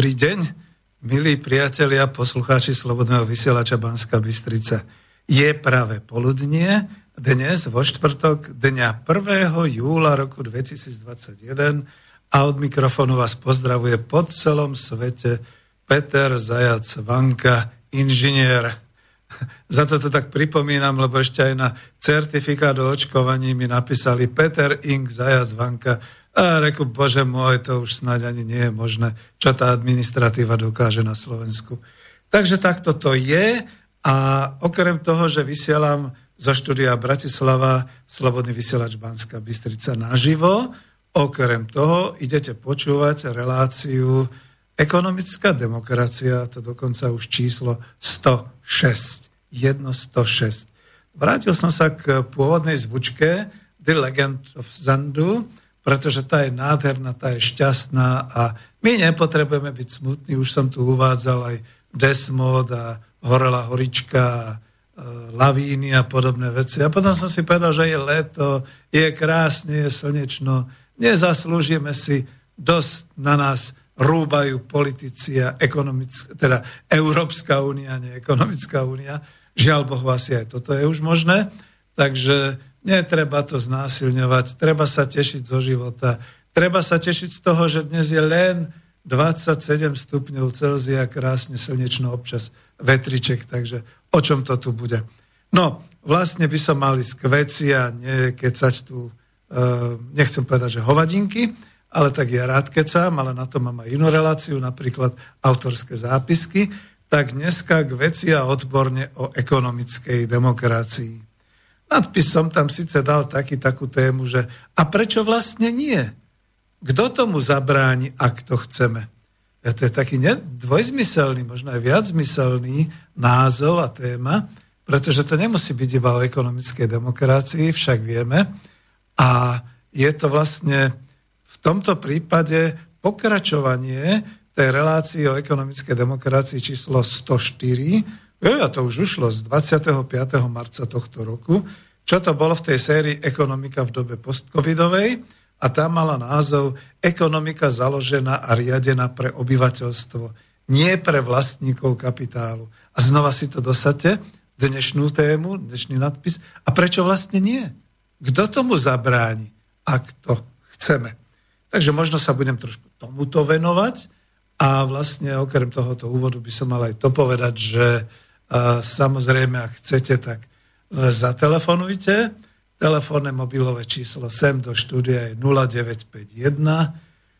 Dobrý deň, milí priatelia, poslucháči Slobodného vysielača Banska Bystrica. Je práve poludnie, dnes vo štvrtok, dňa 1. júla roku 2021 a od mikrofónu vás pozdravuje po celom svete Peter Zajac Vanka, inžinier. Za to to tak pripomínam, lebo ešte aj na certifikát o očkovaní mi napísali Peter Ink Zajac Vanka, a reku, bože môj, to už snáď ani nie je možné, čo tá administratíva dokáže na Slovensku. Takže takto to je a okrem toho, že vysielam zo štúdia Bratislava Slobodný vysielač Banská Bystrica naživo, okrem toho idete počúvať reláciu Ekonomická demokracia, to dokonca už číslo 106. 106. Vrátil som sa k pôvodnej zvučke The Legend of Zandu, pretože tá je nádherná, tá je šťastná a my nepotrebujeme byť smutní, už som tu uvádzal aj Desmod a Horela horička a e, lavíny a podobné veci. A potom som si povedal, že je leto, je krásne, je slnečno, nezaslúžime si, dosť na nás rúbajú politici a teda Európska únia, nie ekonomická únia. Žiaľ Bohu, asi aj toto je už možné. Takže Netreba to znásilňovať, treba sa tešiť zo života. Treba sa tešiť z toho, že dnes je len 27 stupňov Celzia, krásne slnečno občas vetriček, takže o čom to tu bude. No, vlastne by som mali ísť k veci a nie tu, nechcem povedať, že hovadinky, ale tak ja rád kecám, ale na to mám aj inú reláciu, napríklad autorské zápisky, tak dneska k veci a odborne o ekonomickej demokracii. Nadpis som tam síce dal taký, takú tému, že a prečo vlastne nie? Kto tomu zabráni, ak to chceme? Ja to je taký dvojzmyselný, možno aj viacmyselný názov a téma, pretože to nemusí byť iba o ekonomickej demokracii, však vieme. A je to vlastne v tomto prípade pokračovanie tej relácii o ekonomickej demokracii číslo 104. Ja to už ušlo z 25. marca tohto roku. Čo to bolo v tej sérii Ekonomika v dobe postcovidovej a tam mala názov Ekonomika založená a riadená pre obyvateľstvo, nie pre vlastníkov kapitálu. A znova si to dosadte, dnešnú tému, dnešný nadpis. A prečo vlastne nie? Kto tomu zabráni, ak to chceme? Takže možno sa budem trošku tomuto venovať, a vlastne okrem tohoto úvodu by som mal aj to povedať, že samozrejme, ak chcete, tak zatelefonujte. Telefónne mobilové číslo sem do štúdia je 0951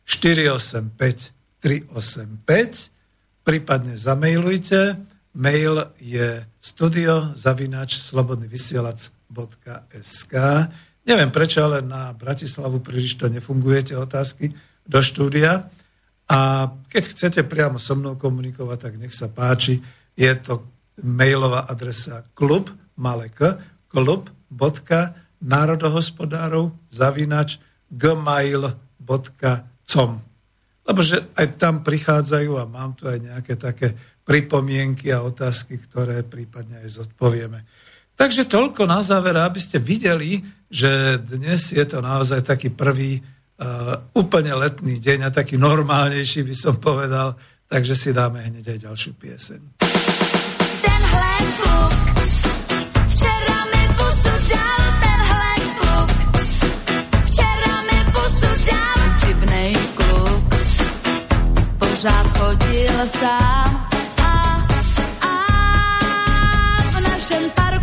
485 385 prípadne zamailujte. Mail je studio zavinač slobodnyvysielac.sk Neviem prečo, ale na Bratislavu príliš to nefungujete otázky do štúdia. A keď chcete priamo so mnou komunikovať, tak nech sa páči. Je to mailová adresa klub, malek, klub.národohospodárov zavinač gmail.com Lebo že aj tam prichádzajú a mám tu aj nejaké také pripomienky a otázky, ktoré prípadne aj zodpovieme. Takže toľko na záver, aby ste videli, že dnes je to naozaj taký prvý uh, úplne letný deň a taký normálnejší by som povedal, takže si dáme hneď aj ďalšiu pieseň. Chodil sám a, a v našem parku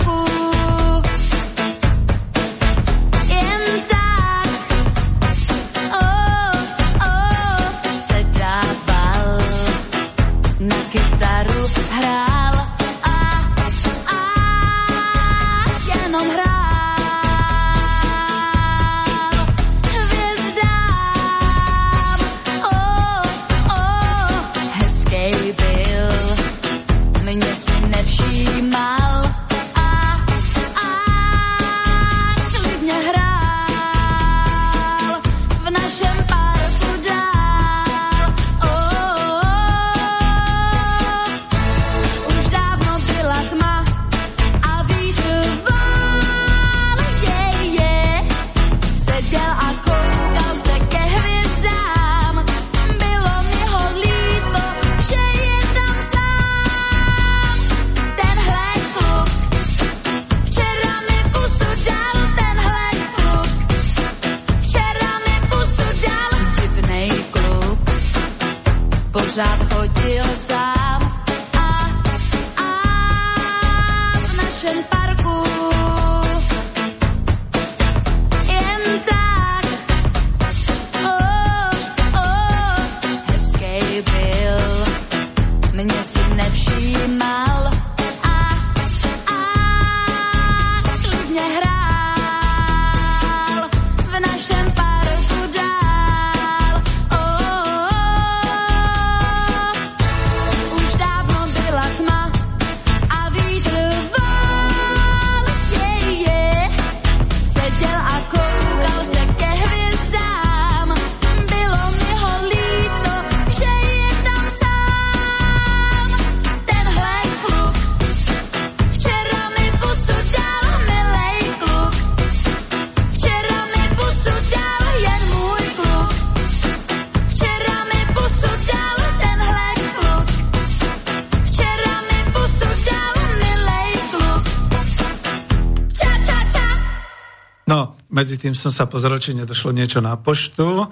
Medzi tým som sa pozrel, či nedošlo niečo na poštu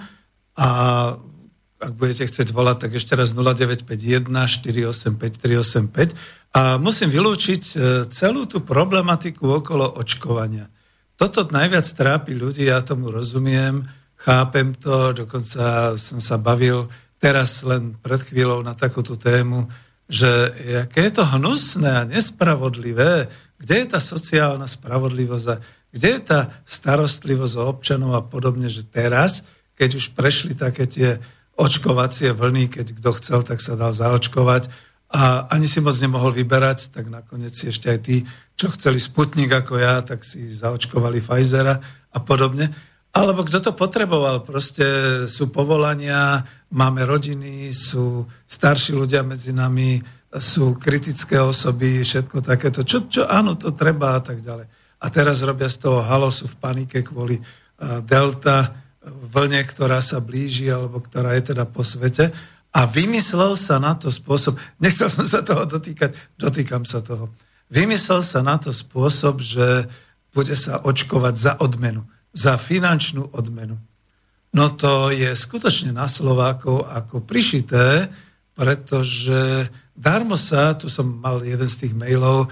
a ak budete chcieť volať, tak ešte raz 0951 485 385 a musím vylúčiť e, celú tú problematiku okolo očkovania. Toto najviac trápi ľudí, ja tomu rozumiem, chápem to, dokonca som sa bavil teraz len pred chvíľou na takúto tému, že aké je to hnusné a nespravodlivé, kde je tá sociálna spravodlivosť a kde je tá starostlivosť o občanov a podobne, že teraz, keď už prešli také tie očkovacie vlny, keď kto chcel, tak sa dal zaočkovať a ani si moc nemohol vyberať, tak nakoniec si ešte aj tí, čo chceli Sputnik ako ja, tak si zaočkovali Pfizera a podobne. Alebo kto to potreboval, proste sú povolania, máme rodiny, sú starší ľudia medzi nami, sú kritické osoby, všetko takéto. Čo, čo áno, to treba a tak ďalej. A teraz robia z toho halosu v panike kvôli delta vlne, ktorá sa blíži, alebo ktorá je teda po svete. A vymyslel sa na to spôsob, nechcel som sa toho dotýkať, dotýkam sa toho. Vymyslel sa na to spôsob, že bude sa očkovať za odmenu za finančnú odmenu. No to je skutočne na Slovákov ako prišité, pretože darmo sa, tu som mal jeden z tých mailov,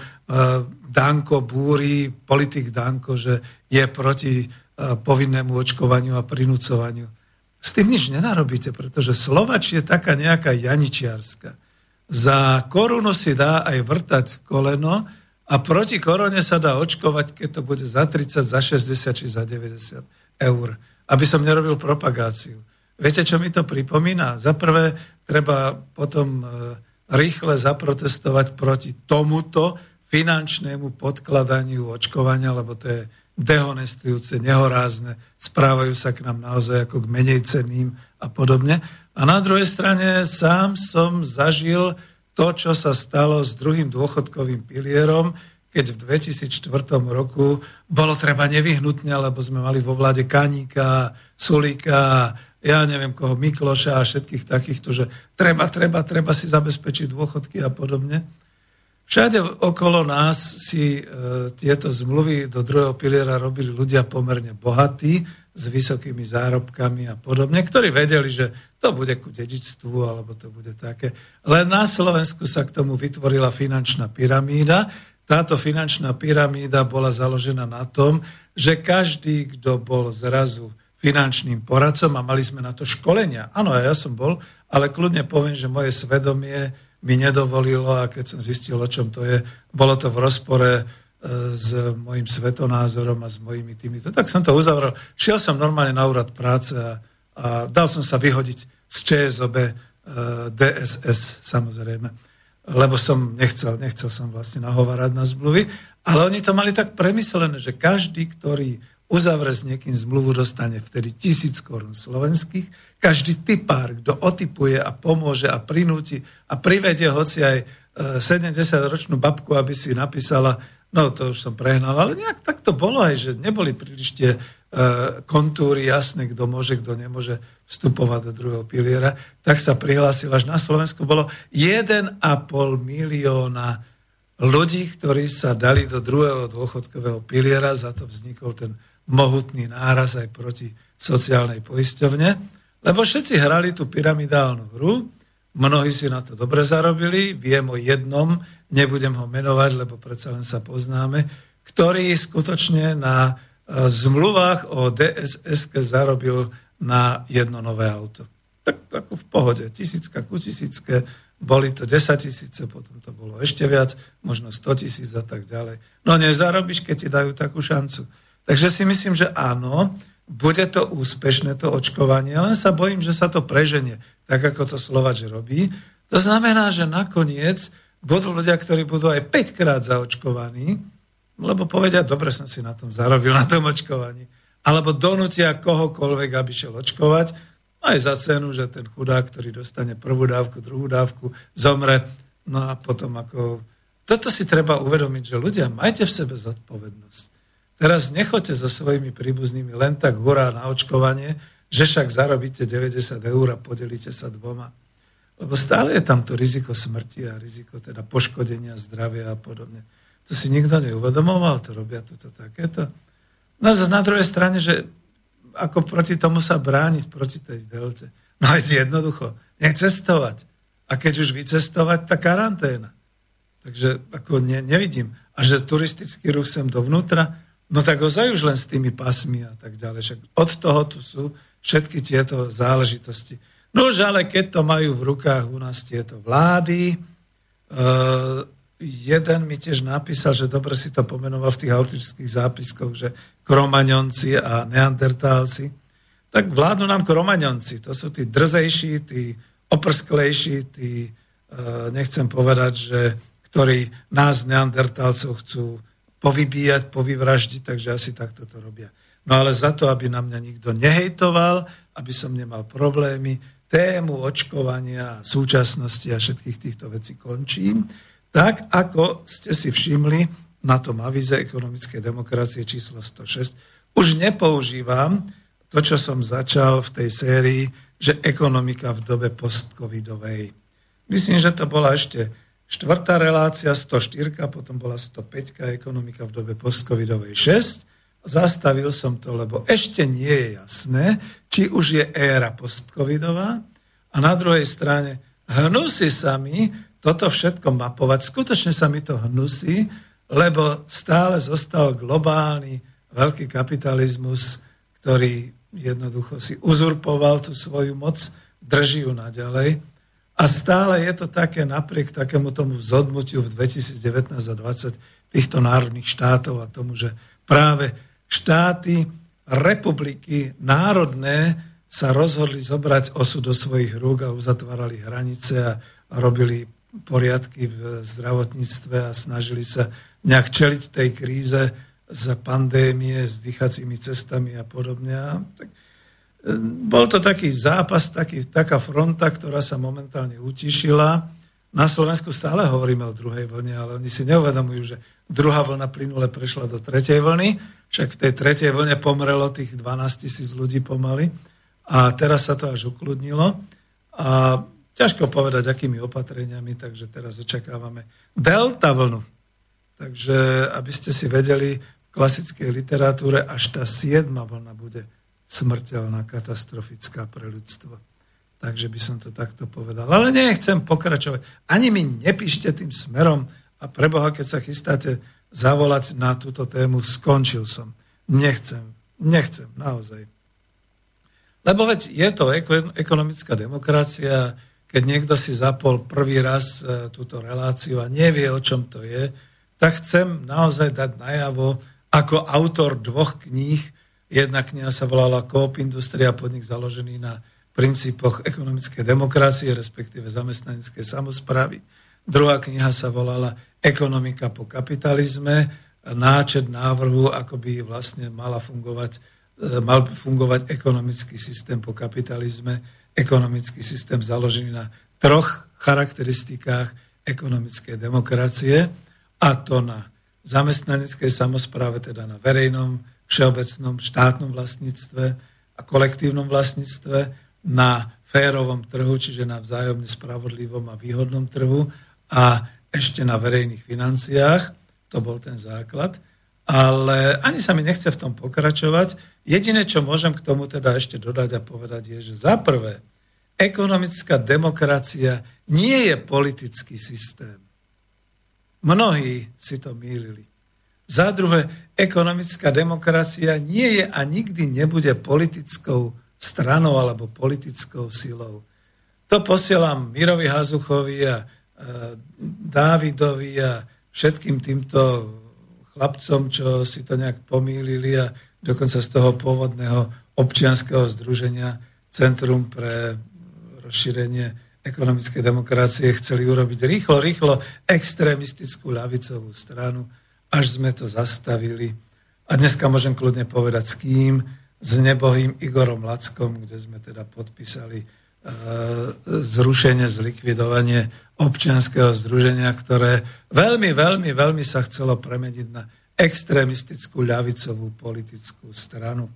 Danko búri, politik Danko, že je proti eh, povinnému očkovaniu a prinúcovaniu. S tým nič nenarobíte, pretože Slovač je taká nejaká janičiarska. Za korunu si dá aj vrtať koleno, a proti korone sa dá očkovať, keď to bude za 30, za 60 či za 90 eur. Aby som nerobil propagáciu. Viete, čo mi to pripomína? Za prvé, treba potom e, rýchle zaprotestovať proti tomuto finančnému podkladaniu očkovania, lebo to je dehonestujúce, nehorázne, správajú sa k nám naozaj ako k menej ceným a podobne. A na druhej strane sám som zažil to, čo sa stalo s druhým dôchodkovým pilierom, keď v 2004 roku bolo treba nevyhnutne, lebo sme mali vo vláde Kaníka, Sulika, ja neviem koho, Mikloša a všetkých takýchto, že treba, treba, treba si zabezpečiť dôchodky a podobne. Všade okolo nás si e, tieto zmluvy do druhého piliera robili ľudia pomerne bohatí, s vysokými zárobkami a podobne, ktorí vedeli, že to bude ku dedičstvu, alebo to bude také. Len na Slovensku sa k tomu vytvorila finančná pyramída. Táto finančná pyramída bola založená na tom, že každý, kto bol zrazu finančným poradcom a mali sme na to školenia. Áno, ja som bol, ale kľudne poviem, že moje svedomie mi nedovolilo a keď som zistil, o čom to je, bolo to v rozpore s mojim svetonázorom a s mojimi týmito. Tak som to uzavrel. Šiel som normálne na úrad práce a, a dal som sa vyhodiť z ČSOB e, DSS samozrejme, lebo som nechcel, nechcel som vlastne nahovárať na zmluvy, ale oni to mali tak premyslené, že každý, ktorý uzavre s niekým zmluvu, dostane vtedy tisíc korún slovenských. Každý typár, kto otypuje a pomôže a prinúti a privedie hoci aj 70-ročnú e, babku, aby si napísala No to už som prehnal, ale nejak tak to bolo aj, že neboli príliš tie e, kontúry jasné, kto môže, kto nemôže vstupovať do druhého piliera. Tak sa prihlásil, až na Slovensku bolo 1,5 milióna ľudí, ktorí sa dali do druhého dôchodkového piliera, za to vznikol ten mohutný náraz aj proti sociálnej poisťovne, lebo všetci hrali tú pyramidálnu hru, mnohí si na to dobre zarobili, viem o jednom, nebudem ho menovať, lebo predsa len sa poznáme, ktorý skutočne na e, zmluvách o DSS zarobil na jedno nové auto. Tak ako v pohode, tisícka ku tisícke, boli to 10 tisíce, potom to bolo ešte viac, možno 100 tisíc a tak ďalej. No nezarobíš, keď ti dajú takú šancu. Takže si myslím, že áno, bude to úspešné, to očkovanie, len sa bojím, že sa to preženie, tak ako to Slovač robí. To znamená, že nakoniec budú ľudia, ktorí budú aj 5 krát zaočkovaní, lebo povedia, dobre som si na tom zarobil, na tom očkovaní. Alebo donútia kohokoľvek, aby šiel očkovať, aj za cenu, že ten chudák, ktorý dostane prvú dávku, druhú dávku, zomre. No a potom ako... Toto si treba uvedomiť, že ľudia, majte v sebe zodpovednosť. Teraz nechoďte so svojimi príbuznými len tak hurá na očkovanie, že však zarobíte 90 eur a podelíte sa dvoma. Lebo stále je tam to riziko smrti a riziko teda poškodenia zdravia a podobne. To si nikto neuvedomoval, to robia toto takéto. No a na druhej strane, že ako proti tomu sa brániť, proti tej delce. No aj jednoducho, nech cestovať. A keď už vycestovať, tá karanténa. Takže ako ne, nevidím. A že turistický ruch sem dovnútra, no tak ozaj už len s tými pasmi a tak ďalej. Však od toho tu sú všetky tieto záležitosti. No už ale keď to majú v rukách u nás tieto vlády, uh, jeden mi tiež napísal, že dobre si to pomenoval v tých autorických zápiskoch, že kromaňonci a neandertálci, tak vládnu nám kromaňonci. To sú tí drzejší, tí oprsklejší, tí, uh, nechcem povedať, že ktorí nás, neandertálcov, chcú povybíjať, povyvraždiť, takže asi takto to robia. No ale za to, aby na mňa nikto nehejtoval, aby som nemal problémy, tému očkovania, súčasnosti a všetkých týchto vecí končím. Tak, ako ste si všimli na tom avize ekonomickej demokracie číslo 106, už nepoužívam to, čo som začal v tej sérii, že ekonomika v dobe postcovidovej. Myslím, že to bola ešte štvrtá relácia, 104, potom bola 105, ekonomika v dobe postcovidovej 6. Zastavil som to, lebo ešte nie je jasné, či už je éra postcovidová a na druhej strane hnusí sa mi toto všetko mapovať. Skutočne sa mi to hnusí, lebo stále zostal globálny veľký kapitalizmus, ktorý jednoducho si uzurpoval tú svoju moc, drží ju naďalej. A stále je to také napriek takému tomu zodmutiu v 2019 a 2020 týchto národných štátov a tomu, že práve štáty, republiky, národné sa rozhodli zobrať osud do svojich rúk a uzatvárali hranice a robili poriadky v zdravotníctve a snažili sa nejak čeliť tej kríze z pandémie, s dýchacími cestami a podobne. A tak, bol to taký zápas, taký, taká fronta, ktorá sa momentálne utišila. Na Slovensku stále hovoríme o druhej vlne, ale oni si neuvedomujú, že druhá vlna plynule prešla do tretej vlny, však v tej tretej vlne pomrelo tých 12 tisíc ľudí pomaly a teraz sa to až ukludnilo. A Ťažko povedať, akými opatreniami, takže teraz očakávame delta vlnu. Takže, aby ste si vedeli, v klasickej literatúre až tá siedma vlna bude smrteľná, katastrofická pre ľudstvo. Takže by som to takto povedal. Ale nechcem pokračovať. Ani mi nepíšte tým smerom a preboha, keď sa chystáte zavolať na túto tému, skončil som. Nechcem, nechcem, naozaj. Lebo veď je to ekonomická demokracia, keď niekto si zapol prvý raz e, túto reláciu a nevie, o čom to je, tak chcem naozaj dať najavo ako autor dvoch kníh. Jedna kniha sa volala Coop Industria, podnik založený na princípoch ekonomickej demokracie, respektíve zamestnaneckej samozprávy. Druhá kniha sa volala Ekonomika po kapitalizme, náčet návrhu, ako by vlastne mala fungovať, e, mal fungovať ekonomický systém po kapitalizme ekonomický systém založený na troch charakteristikách ekonomickej demokracie, a to na zamestnaneckej samozpráve, teda na verejnom, všeobecnom, štátnom vlastníctve a kolektívnom vlastníctve, na férovom trhu, čiže na vzájomne spravodlivom a výhodnom trhu a ešte na verejných financiách. To bol ten základ. Ale ani sa mi nechce v tom pokračovať. Jediné, čo môžem k tomu teda ešte dodať a povedať, je, že za prvé, ekonomická demokracia nie je politický systém. Mnohí si to mýlili. Za druhé, ekonomická demokracia nie je a nikdy nebude politickou stranou alebo politickou silou. To posielam Mirovi Hazuchovi a Dávidovi a všetkým týmto chlapcom, čo si to nejak pomýlili a dokonca z toho pôvodného občianského združenia Centrum pre rozšírenie ekonomickej demokracie chceli urobiť rýchlo, rýchlo extrémistickú ľavicovú stranu, až sme to zastavili. A dneska môžem kľudne povedať s kým, s nebohým Igorom Lackom, kde sme teda podpísali zrušenie, zlikvidovanie občianského združenia, ktoré veľmi, veľmi, veľmi sa chcelo premeniť na extrémistickú ľavicovú politickú stranu.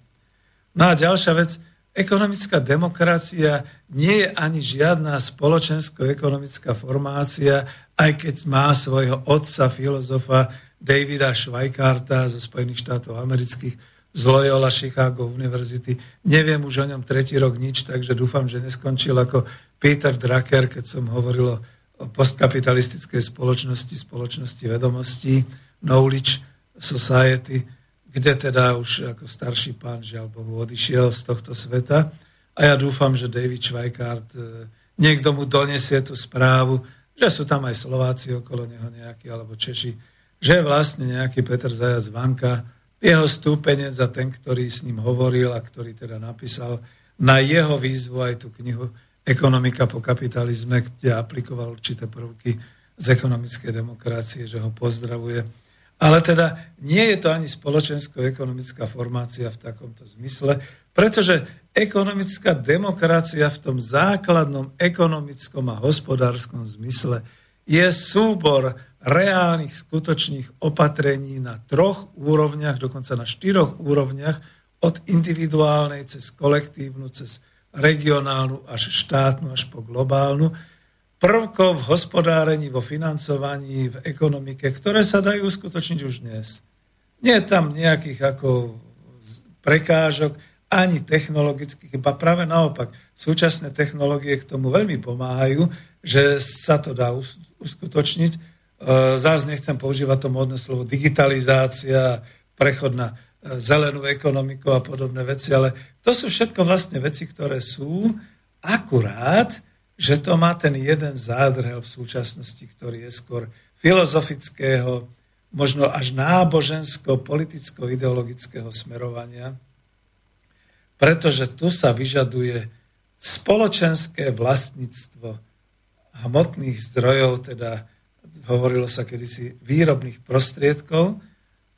No a ďalšia vec, ekonomická demokracia nie je ani žiadna spoločensko-ekonomická formácia, aj keď má svojho otca, filozofa Davida Schweikarta zo Spojených štátov amerických, z Loyola Chicago univerzity. Neviem už o ňom tretí rok nič, takže dúfam, že neskončil ako Peter Drucker, keď som hovoril o postkapitalistickej spoločnosti, spoločnosti vedomostí, Knowledge Society, kde teda už ako starší pán, žiaľ Bohu, odišiel z tohto sveta. A ja dúfam, že David Schweikart, e, niekto mu donesie tú správu, že sú tam aj Slováci okolo neho nejakí, alebo Češi, že vlastne nejaký Peter Zajac Vanka, jeho stúpenec a ten, ktorý s ním hovoril a ktorý teda napísal na jeho výzvu aj tú knihu Ekonomika po kapitalizme, kde aplikoval určité prvky z ekonomickej demokracie, že ho pozdravuje. Ale teda nie je to ani spoločensko-ekonomická formácia v takomto zmysle, pretože ekonomická demokracia v tom základnom ekonomickom a hospodárskom zmysle je súbor reálnych, skutočných opatrení na troch úrovniach, dokonca na štyroch úrovniach, od individuálnej cez kolektívnu, cez regionálnu až štátnu, až po globálnu, prvkov v hospodárení, vo financovaní, v ekonomike, ktoré sa dajú uskutočniť už dnes. Nie je tam nejakých ako prekážok, ani technologických, iba práve naopak. Súčasné technológie k tomu veľmi pomáhajú, že sa to dá uskutočniť zás nechcem používať to módne slovo digitalizácia, prechod na e, zelenú ekonomiku a podobné veci, ale to sú všetko vlastne veci, ktoré sú akurát, že to má ten jeden zádrhel v súčasnosti, ktorý je skôr filozofického, možno až nábožensko-politicko-ideologického smerovania, pretože tu sa vyžaduje spoločenské vlastníctvo hmotných zdrojov, teda hovorilo sa kedysi, výrobných prostriedkov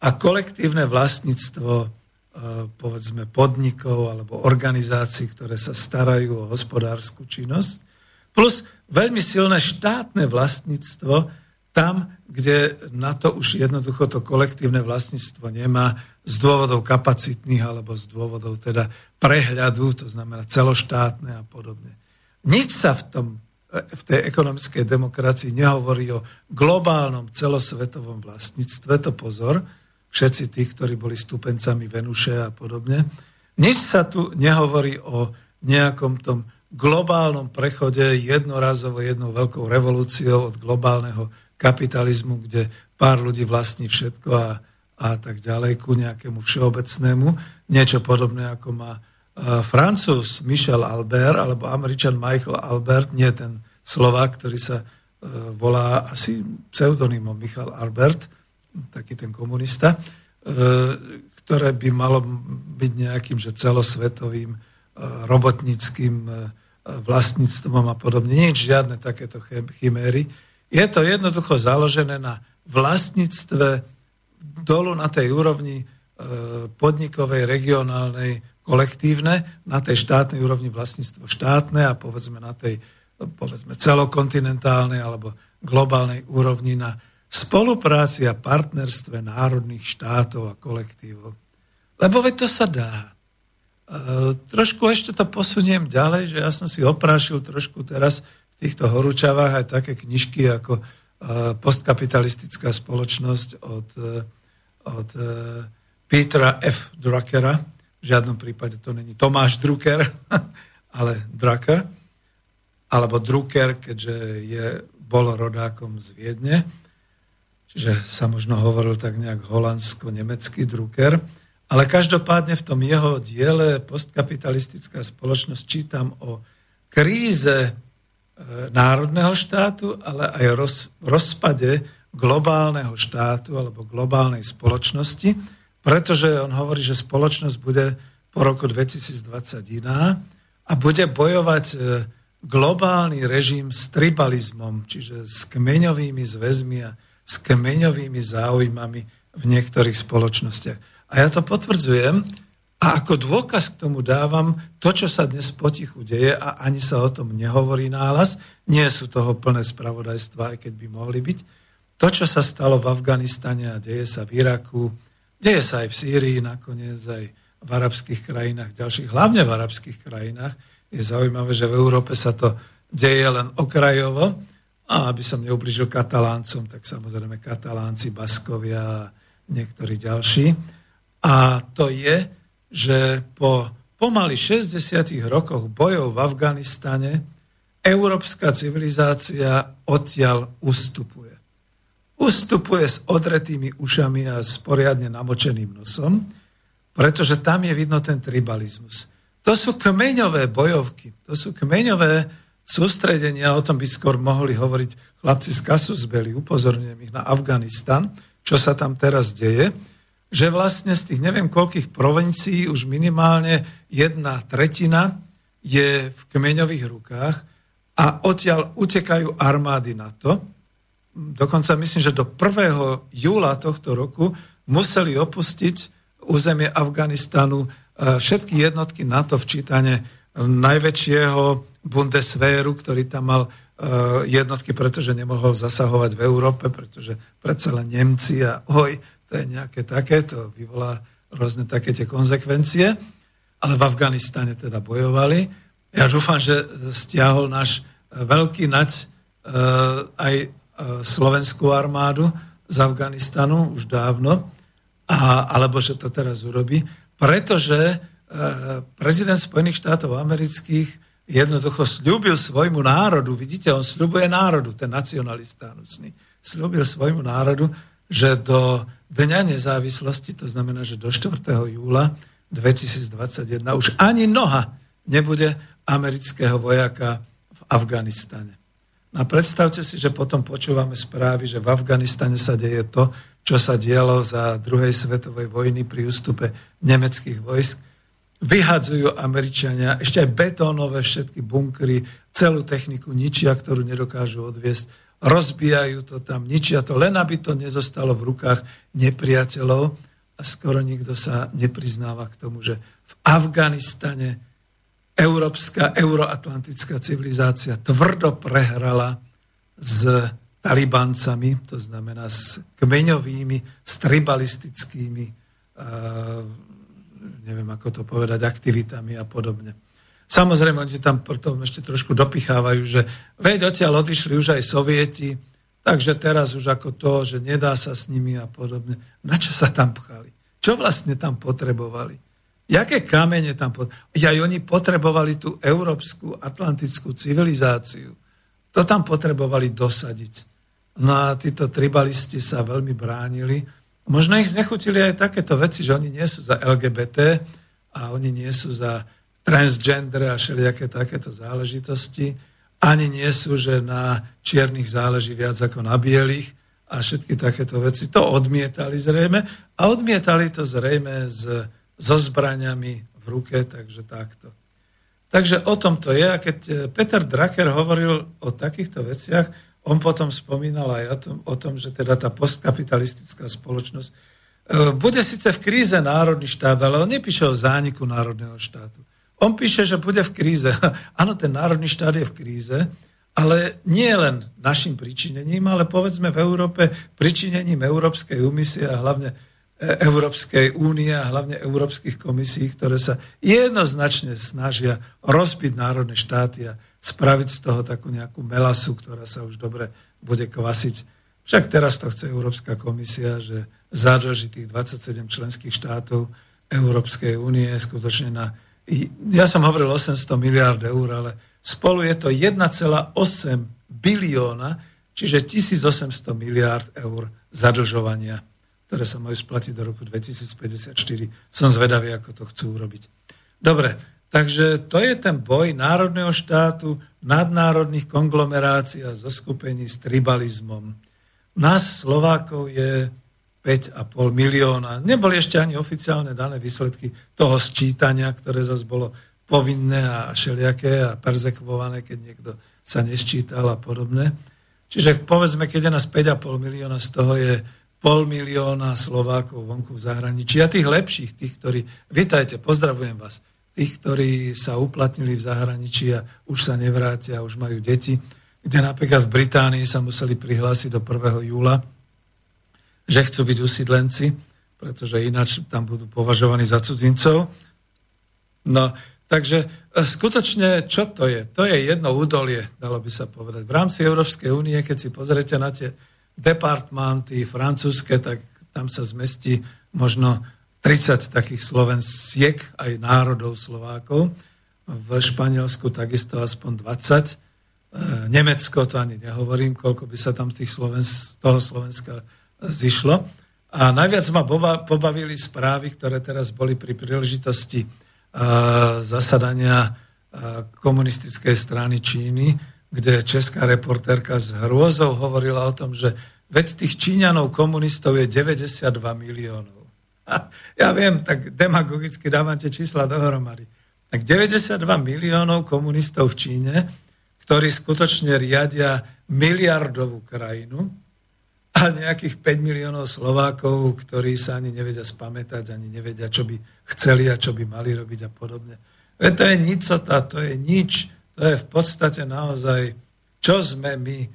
a kolektívne vlastníctvo e, povedzme podnikov alebo organizácií, ktoré sa starajú o hospodárskú činnosť, plus veľmi silné štátne vlastníctvo tam, kde na to už jednoducho to kolektívne vlastníctvo nemá z dôvodov kapacitných alebo z dôvodov teda prehľadu, to znamená celoštátne a podobne. Nič sa v tom v tej ekonomickej demokracii nehovorí o globálnom celosvetovom vlastníctve, to pozor, všetci tí, ktorí boli stupencami Venuše a podobne. Nič sa tu nehovorí o nejakom tom globálnom prechode jednorazovo jednou veľkou revolúciou od globálneho kapitalizmu, kde pár ľudí vlastní všetko a, a tak ďalej ku nejakému všeobecnému. Niečo podobné, ako má Francúz Michel Albert alebo Američan Michael Albert, nie ten Slovák, ktorý sa e, volá asi pseudonymom Michal Albert, taký ten komunista, e, ktoré by malo byť nejakým že celosvetovým e, robotníckým vlastníctvom a podobne. Je žiadne takéto chiméry. Je to jednoducho založené na vlastníctve dolu na tej úrovni podnikovej, regionálnej, kolektívne, na tej štátnej úrovni vlastníctvo štátne a povedzme na tej povedzme celokontinentálnej alebo globálnej úrovni na spolupráci a partnerstve národných štátov a kolektívov. Lebo veď to sa dá. E, trošku ešte to posuniem ďalej, že ja som si oprášil trošku teraz v týchto horúčavách aj také knižky ako e, postkapitalistická spoločnosť od, e, od e, Petra F. Druckera, v žiadnom prípade to není Tomáš Drucker, ale Drucker, alebo Drucker, keďže je, bol rodákom z Viedne, čiže sa možno hovoril tak nejak holandsko-nemecký Drucker, ale každopádne v tom jeho diele postkapitalistická spoločnosť čítam o kríze e, národného štátu, ale aj roz, rozpade globálneho štátu alebo globálnej spoločnosti, pretože on hovorí, že spoločnosť bude po roku 2020 iná a bude bojovať e, globálny režim s tribalizmom, čiže s kmeňovými zväzmi a s kmeňovými záujmami v niektorých spoločnostiach. A ja to potvrdzujem a ako dôkaz k tomu dávam to, čo sa dnes potichu deje a ani sa o tom nehovorí náhlas. Nie sú toho plné spravodajstva, aj keď by mohli byť. To, čo sa stalo v Afganistane a deje sa v Iraku, deje sa aj v Sýrii, nakoniec aj v arabských krajinách, ďalších, hlavne v arabských krajinách, je zaujímavé, že v Európe sa to deje len okrajovo. A aby som neubližil kataláncom, tak samozrejme katalánci, baskovia a niektorí ďalší. A to je, že po pomaly 60 rokoch bojov v Afganistane európska civilizácia odtiaľ ustupuje. Ustupuje s odretými ušami a s poriadne namočeným nosom, pretože tam je vidno ten tribalizmus. To sú kmeňové bojovky, to sú kmeňové sústredenia, o tom by skôr mohli hovoriť chlapci z Kasusbeli, upozorňujem ich na Afganistan, čo sa tam teraz deje, že vlastne z tých neviem koľkých provincií už minimálne jedna tretina je v kmeňových rukách a odtiaľ utekajú armády na to. Dokonca myslím, že do 1. júla tohto roku museli opustiť územie Afganistanu e, všetky jednotky NATO včítane najväčšieho Bundeswehru, ktorý tam mal e, jednotky, pretože nemohol zasahovať v Európe, pretože predsa len Nemci a oj, to je nejaké také, to vyvolá rôzne také tie konsekvencie, ale v Afganistane teda bojovali. Ja dúfam, že stiahol náš veľký nať e, aj e, slovenskú armádu z Afganistanu už dávno, a, alebo že to teraz urobí, pretože e, prezident Spojených štátov amerických jednoducho slúbil svojmu národu, vidíte, on slúbuje národu, ten nacionalista hnusný, slúbil svojmu národu, že do Dňa nezávislosti, to znamená, že do 4. júla 2021 už ani noha nebude amerického vojaka v Afganistane. No a predstavte si, že potom počúvame správy, že v Afganistane sa deje to, čo sa dialo za druhej svetovej vojny pri ústupe nemeckých vojsk. Vyhadzujú Američania ešte aj betónové všetky bunkry, celú techniku ničia, ktorú nedokážu odviesť rozbijajú to tam, ničia to, len aby to nezostalo v rukách nepriateľov a skoro nikto sa nepriznáva k tomu, že v Afganistane európska, euroatlantická civilizácia tvrdo prehrala s talibancami, to znamená s kmeňovými, s tribalistickými, neviem ako to povedať, aktivitami a podobne. Samozrejme, oni tam potom ešte trošku dopichávajú, že veď odtiaľ odišli už aj sovieti, takže teraz už ako to, že nedá sa s nimi a podobne. Na čo sa tam pchali? Čo vlastne tam potrebovali? Jaké kamene tam potrebovali? Aj oni potrebovali tú európsku atlantickú civilizáciu. To tam potrebovali dosadiť. No a títo tribalisti sa veľmi bránili. Možno ich znechutili aj takéto veci, že oni nie sú za LGBT a oni nie sú za transgender a všelijaké takéto záležitosti. Ani nie sú, že na čiernych záleží viac ako na bielých a všetky takéto veci. To odmietali zrejme a odmietali to zrejme s, so zbraniami v ruke, takže takto. Takže o tom to je. A keď e, Peter Drucker hovoril o takýchto veciach, on potom spomínal aj o tom, že teda tá postkapitalistická spoločnosť e, bude síce v kríze národný štát, ale on nepíše o zániku národného štátu. On píše, že bude v kríze. Áno, ten národný štát je v kríze, ale nie len našim pričinením, ale povedzme v Európe pričinením Európskej úmisie a hlavne Európskej únie a hlavne európskych komisí, ktoré sa jednoznačne snažia rozbiť národné štáty a spraviť z toho takú nejakú melasu, ktorá sa už dobre bude kvasiť. Však teraz to chce Európska komisia, že zadrží tých 27 členských štátov Európskej únie skutočne na ja som hovoril 800 miliard eur, ale spolu je to 1,8 bilióna, čiže 1800 miliard eur zadlžovania, ktoré sa majú splatiť do roku 2054. Som zvedavý, ako to chcú urobiť. Dobre, takže to je ten boj národného štátu, nadnárodných konglomerácií a zoskupení s tribalizmom. Nás Slovákov je 5,5 milióna. Neboli ešte ani oficiálne dané výsledky toho sčítania, ktoré zase bolo povinné a všelijaké a perzekvované, keď niekto sa nesčítal a podobné. Čiže povedzme, keď je nás 5,5 milióna, z toho je pol milióna Slovákov vonku v zahraničí a tých lepších, tých, ktorí, vitajte, pozdravujem vás, tých, ktorí sa uplatnili v zahraničí a už sa nevrátia, už majú deti, kde napríklad v Británii sa museli prihlásiť do 1. júla že chcú byť usídlenci, pretože ináč tam budú považovaní za cudzincov. No, takže e, skutočne, čo to je? To je jedno údolie, dalo by sa povedať. V rámci Európskej únie, keď si pozrete na tie departmanty francúzske, tak tam sa zmestí možno 30 takých Slovensiek, aj národov Slovákov. V Španielsku takisto aspoň 20. Nemecko, to ani nehovorím, koľko by sa tam tých Slovens, toho Slovenska zišlo. A najviac ma pobavili správy, ktoré teraz boli pri príležitosti zasadania komunistickej strany Číny, kde česká reportérka s hrôzou hovorila o tom, že veď tých Číňanov komunistov je 92 miliónov. Ja viem, tak demagogicky dávam tie čísla dohromady. Tak 92 miliónov komunistov v Číne, ktorí skutočne riadia miliardovú krajinu, a nejakých 5 miliónov Slovákov, ktorí sa ani nevedia spamätať, ani nevedia, čo by chceli a čo by mali robiť a podobne. Veď to je nicota, to je nič, to je v podstate naozaj, čo sme my,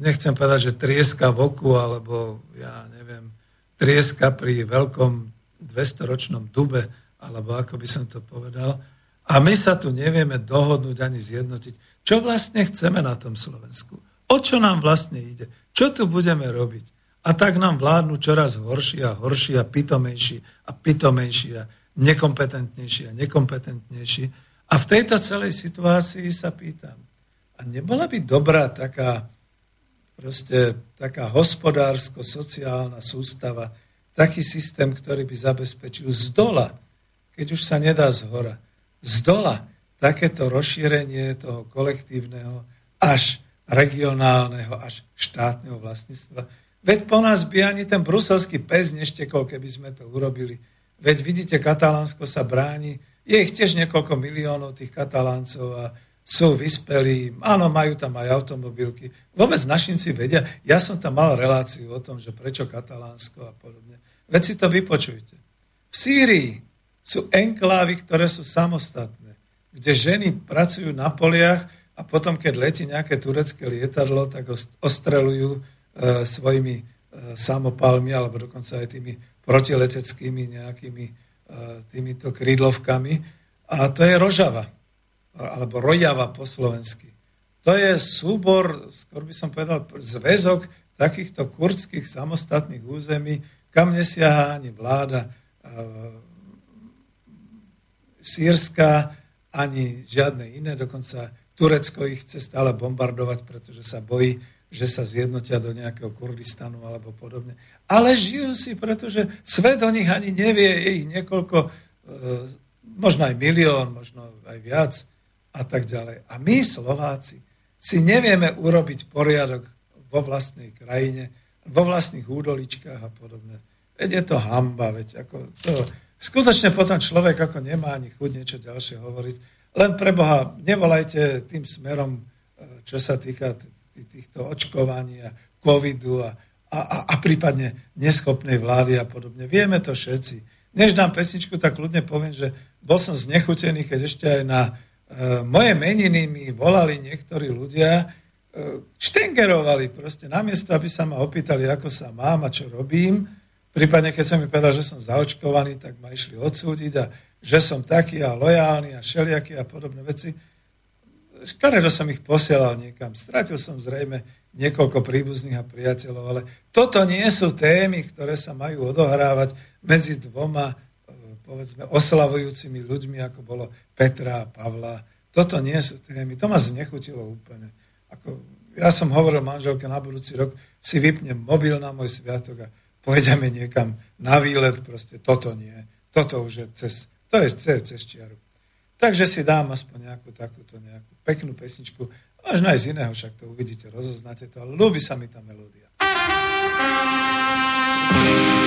nechcem povedať, že trieska v oku, alebo ja neviem, trieska pri veľkom 200-ročnom dube, alebo ako by som to povedal. A my sa tu nevieme dohodnúť ani zjednotiť. Čo vlastne chceme na tom Slovensku? O čo nám vlastne ide? Čo tu budeme robiť? A tak nám vládnu čoraz horší a horší a pitomejší a pitomejší a nekompetentnejší a nekompetentnejší. A v tejto celej situácii sa pýtam, a nebola by dobrá taká, proste, taká hospodársko-sociálna sústava, taký systém, ktorý by zabezpečil z dola, keď už sa nedá z hora, z dola takéto rozšírenie toho kolektívneho až regionálneho až štátneho vlastníctva. Veď po nás by ani ten bruselský pes neštekol, keby sme to urobili. Veď vidíte, Katalánsko sa bráni. Je ich tiež niekoľko miliónov tých Kataláncov a sú vyspelí. Áno, majú tam aj automobilky. Vôbec našinci vedia. Ja som tam mal reláciu o tom, že prečo Katalánsko a podobne. Veď si to vypočujte. V Sýrii sú enklávy, ktoré sú samostatné, kde ženy pracujú na poliach a potom, keď letí nejaké turecké lietadlo, tak ostrelujú e, svojimi e, samopalmi alebo dokonca aj tými protileteckými nejakými týmito krídlovkami. A to je rožava, alebo rojava po slovensky. To je súbor, skôr by som povedal, zväzok takýchto kurdských samostatných území, kam nesiaha ani vláda e, sírska, ani žiadne iné, dokonca Turecko ich chce stále bombardovať, pretože sa bojí, že sa zjednotia do nejakého Kurdistanu alebo podobne. Ale žijú si, pretože svet o nich ani nevie, je ich niekoľko, e, možno aj milión, možno aj viac a tak ďalej. A my, Slováci, si nevieme urobiť poriadok vo vlastnej krajine, vo vlastných údoličkách a podobne. Veď je to hamba, veď ako to, skutočne potom človek ako nemá ani chuť niečo ďalšie hovoriť, len pre Boha, nevolajte tým smerom, e, čo sa týka týchto očkovaní a covidu a, a, a, a prípadne neschopnej vlády a podobne. Vieme to všetci. Než dám pesničku, tak ľudne poviem, že bol som znechutený, keď ešte aj na e, moje meniny mi volali niektorí ľudia, e, štengerovali proste, namiesto, aby sa ma opýtali, ako sa mám a čo robím, prípadne keď som mi povedal, že som zaočkovaný, tak ma išli odsúdiť a že som taký a lojálny a šeliaký a podobné veci. Škaredo som ich posielal niekam. Stratil som zrejme niekoľko príbuzných a priateľov, ale toto nie sú témy, ktoré sa majú odohrávať medzi dvoma, e, povedzme, oslavujúcimi ľuďmi, ako bolo Petra a Pavla. Toto nie sú témy. To ma znechutilo úplne. Ako, ja som hovoril manželke na budúci rok, si vypnem mobil na môj sviatok a pôjdeme niekam na výlet, proste toto nie. Toto už je cez to je cez, cez čiaru. Takže si dám aspoň nejakú takúto nejakú peknú pesničku, možno aj z iného, však to uvidíte, rozoznáte to, ale ľúbi sa mi tá melódia. ja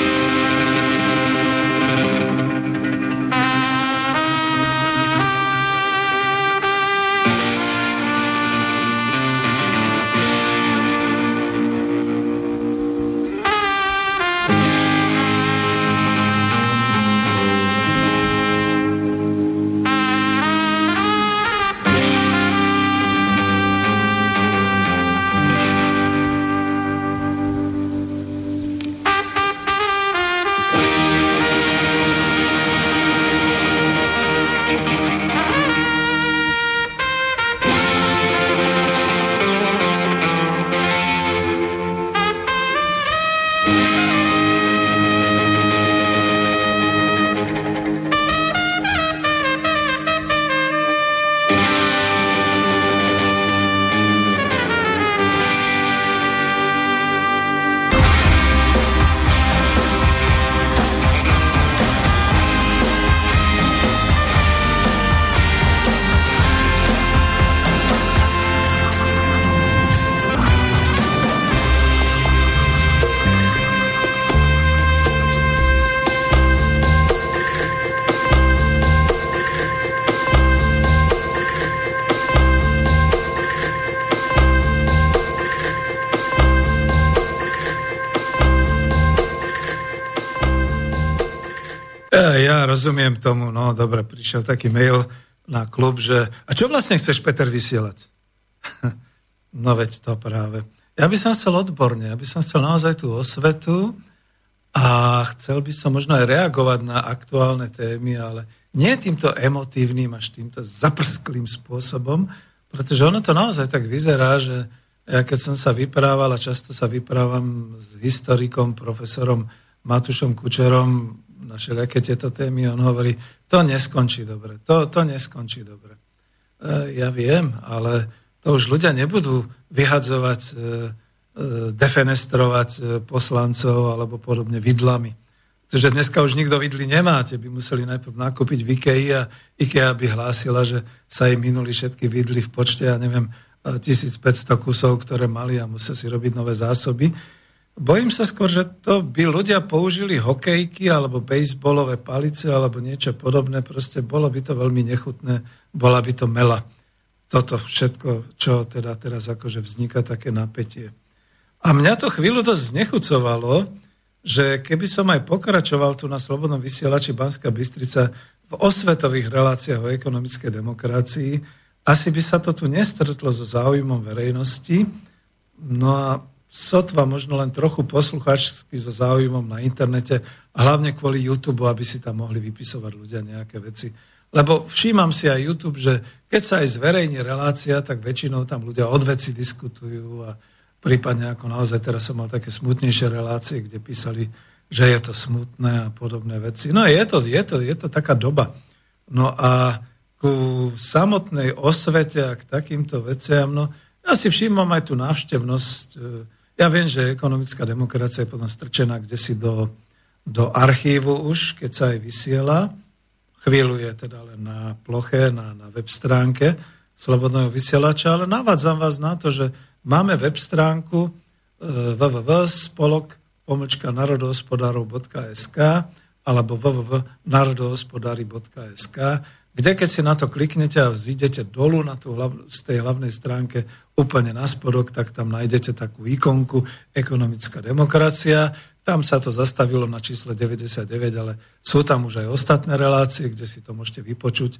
rozumiem tomu, no dobre, prišiel taký mail na klub, že a čo vlastne chceš, Peter, vysielať? no veď to práve. Ja by som chcel odborne, ja by som chcel naozaj tú osvetu a chcel by som možno aj reagovať na aktuálne témy, ale nie týmto emotívnym až týmto zaprsklým spôsobom, pretože ono to naozaj tak vyzerá, že ja keď som sa vyprával a často sa vyprávam s historikom, profesorom Matušom Kučerom na všelijaké tieto témy, on hovorí, to neskončí dobre, to, to neskončí dobre. E, ja viem, ale to už ľudia nebudú vyhadzovať, e, e, defenestrovať e, poslancov alebo podobne vidlami. Pretože dneska už nikto vidli nemáte, by museli najprv nakúpiť v IKEA a IKEA by hlásila, že sa im minuli všetky vidly v počte, ja neviem, 1500 kusov, ktoré mali a musia si robiť nové zásoby. Bojím sa skôr, že to by ľudia použili hokejky alebo bejsbolové palice alebo niečo podobné. Proste bolo by to veľmi nechutné, bola by to mela. Toto všetko, čo teda teraz akože vzniká také napätie. A mňa to chvíľu dosť znechucovalo, že keby som aj pokračoval tu na Slobodnom vysielači Banská Bystrica v osvetových reláciách o ekonomickej demokracii, asi by sa to tu nestretlo so záujmom verejnosti, no a sotva možno len trochu posluchačsky so záujmom na internete a hlavne kvôli YouTube, aby si tam mohli vypisovať ľudia nejaké veci. Lebo všímam si aj YouTube, že keď sa aj zverejní relácia, tak väčšinou tam ľudia od veci diskutujú a prípadne ako naozaj teraz som mal také smutnejšie relácie, kde písali, že je to smutné a podobné veci. No je to, je to, je to taká doba. No a ku samotnej osvete a k takýmto veciam, no ja si všímam aj tú návštevnosť. Ja viem, že ekonomická demokracia je potom strčená kde si do, do archívu už, keď sa aj vysiela. Chvíľu je teda len na ploche, na, na web stránke Slobodného vysielača, ale navádzam vás na to, že máme web stránku e, www.spolok pomlčka narodohospodárov.sk alebo www.narodohospodári.sk kde keď si na to kliknete a zídete dolu na tú hlav, z tej hlavnej stránke úplne na spodok, tak tam nájdete takú ikonku ekonomická demokracia. Tam sa to zastavilo na čísle 99, ale sú tam už aj ostatné relácie, kde si to môžete vypočuť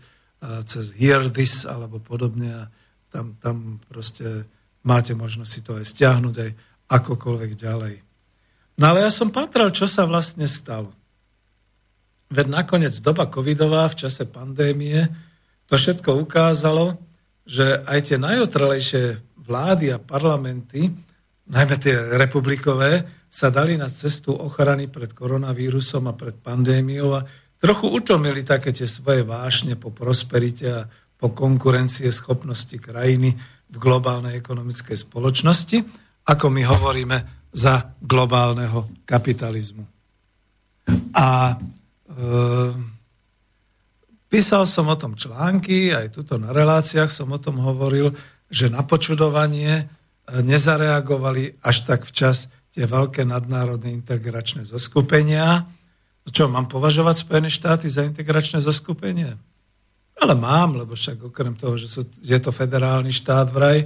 cez Hear This alebo podobne a tam, tam proste máte možnosť si to aj stiahnuť aj akokoľvek ďalej. No ale ja som patral, čo sa vlastne stalo. Veď nakoniec doba covidová v čase pandémie to všetko ukázalo, že aj tie najotralejšie vlády a parlamenty, najmä tie republikové, sa dali na cestu ochrany pred koronavírusom a pred pandémiou a trochu utlmili také tie svoje vášne po prosperite a po konkurencie schopnosti krajiny v globálnej ekonomickej spoločnosti, ako my hovoríme za globálneho kapitalizmu. A písal som o tom články, aj tuto na reláciách som o tom hovoril, že na počudovanie e, nezareagovali až tak včas tie veľké nadnárodné integračné zoskupenia. Čo, mám považovať Spojené štáty za integračné zoskupenie? Ale mám, lebo však okrem toho, že sú, je to federálny štát vraj,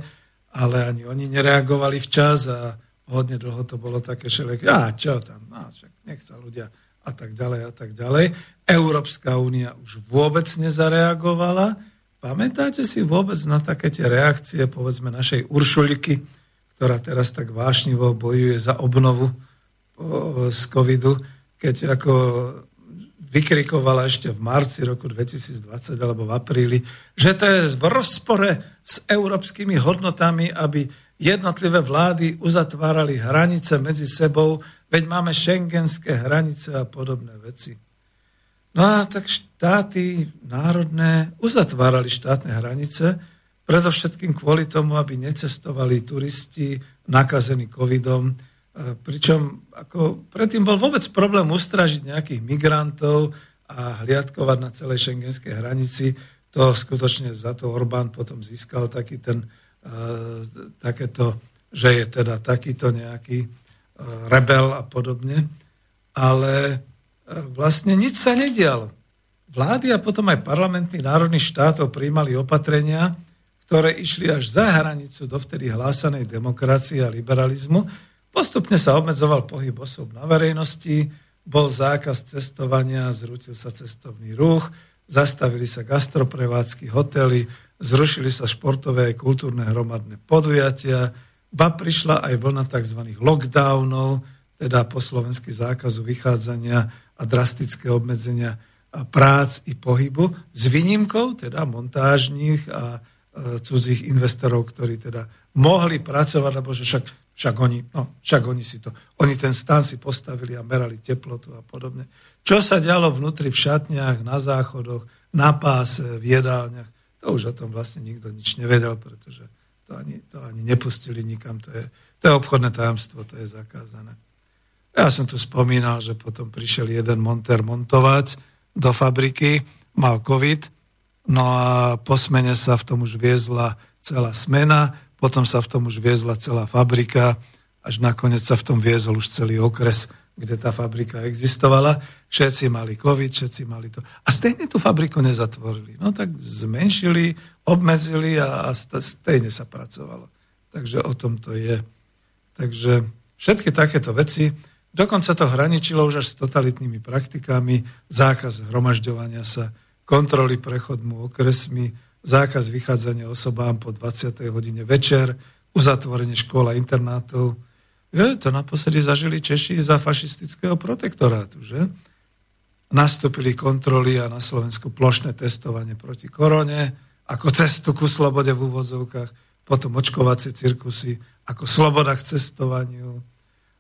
ale ani oni nereagovali včas a hodne dlho to bolo také všelijaké, a čo tam, no, však nech sa ľudia a tak ďalej a tak ďalej. Európska únia už vôbec nezareagovala. Pamätáte si vôbec na také tie reakcie, povedzme, našej Uršuliky, ktorá teraz tak vášnivo bojuje za obnovu z covidu, keď ako vykrikovala ešte v marci roku 2020 alebo v apríli, že to je v rozpore s európskymi hodnotami, aby jednotlivé vlády uzatvárali hranice medzi sebou, veď máme šengenské hranice a podobné veci. No a tak štáty národné uzatvárali štátne hranice, predovšetkým kvôli tomu, aby necestovali turisti nakazení covidom, e, pričom ako predtým bol vôbec problém ustražiť nejakých migrantov a hliadkovať na celej šengenskej hranici. To skutočne za to Orbán potom získal taký ten takéto, že je teda takýto nejaký rebel a podobne, ale vlastne nič sa nedialo. Vlády a potom aj parlamenty národných štátov príjmali opatrenia, ktoré išli až za hranicu dovtedy hlásanej demokracie a liberalizmu. Postupne sa obmedzoval pohyb osob na verejnosti, bol zákaz cestovania, zrútil sa cestovný ruch, zastavili sa gastroprevádzky, hotely, zrušili sa športové a kultúrne hromadné podujatia, ba prišla aj vlna tzv. lockdownov, teda po slovensky zákazu vychádzania a drastické obmedzenia prác i pohybu, s výnimkou teda montážnych a e, cudzích investorov, ktorí teda mohli pracovať, lebo že však, však, oni, no, však oni si to, oni ten stan si postavili a merali teplotu a podobne. Čo sa dialo vnútri v šatniach, na záchodoch, na páse, v jedálniach, to už o tom vlastne nikto nič nevedel, pretože to ani, to ani nepustili nikam, to je, to je obchodné tajomstvo, to je zakázané. Ja som tu spomínal, že potom prišiel jeden monter montovať do fabriky, mal COVID, no a po smene sa v tom už viezla celá smena, potom sa v tom už viezla celá fabrika, až nakoniec sa v tom viezol už celý okres, kde tá fabrika existovala. Všetci mali COVID, všetci mali to. A stejne tú fabriku nezatvorili. No tak zmenšili, obmedzili a, a stejne sa pracovalo. Takže o tom to je. Takže všetky takéto veci, Dokonca to hraničilo už až s totalitnými praktikami, zákaz hromažďovania sa, kontroly prechodmu okresmi, zákaz vychádzania osobám po 20. hodine večer, uzatvorenie škôl a internátov. Je, to naposledy zažili Češi za fašistického protektorátu, že? Nastúpili kontroly a na Slovensku plošné testovanie proti korone, ako cestu ku slobode v úvodzovkách, potom očkovacie cirkusy, ako sloboda k cestovaniu,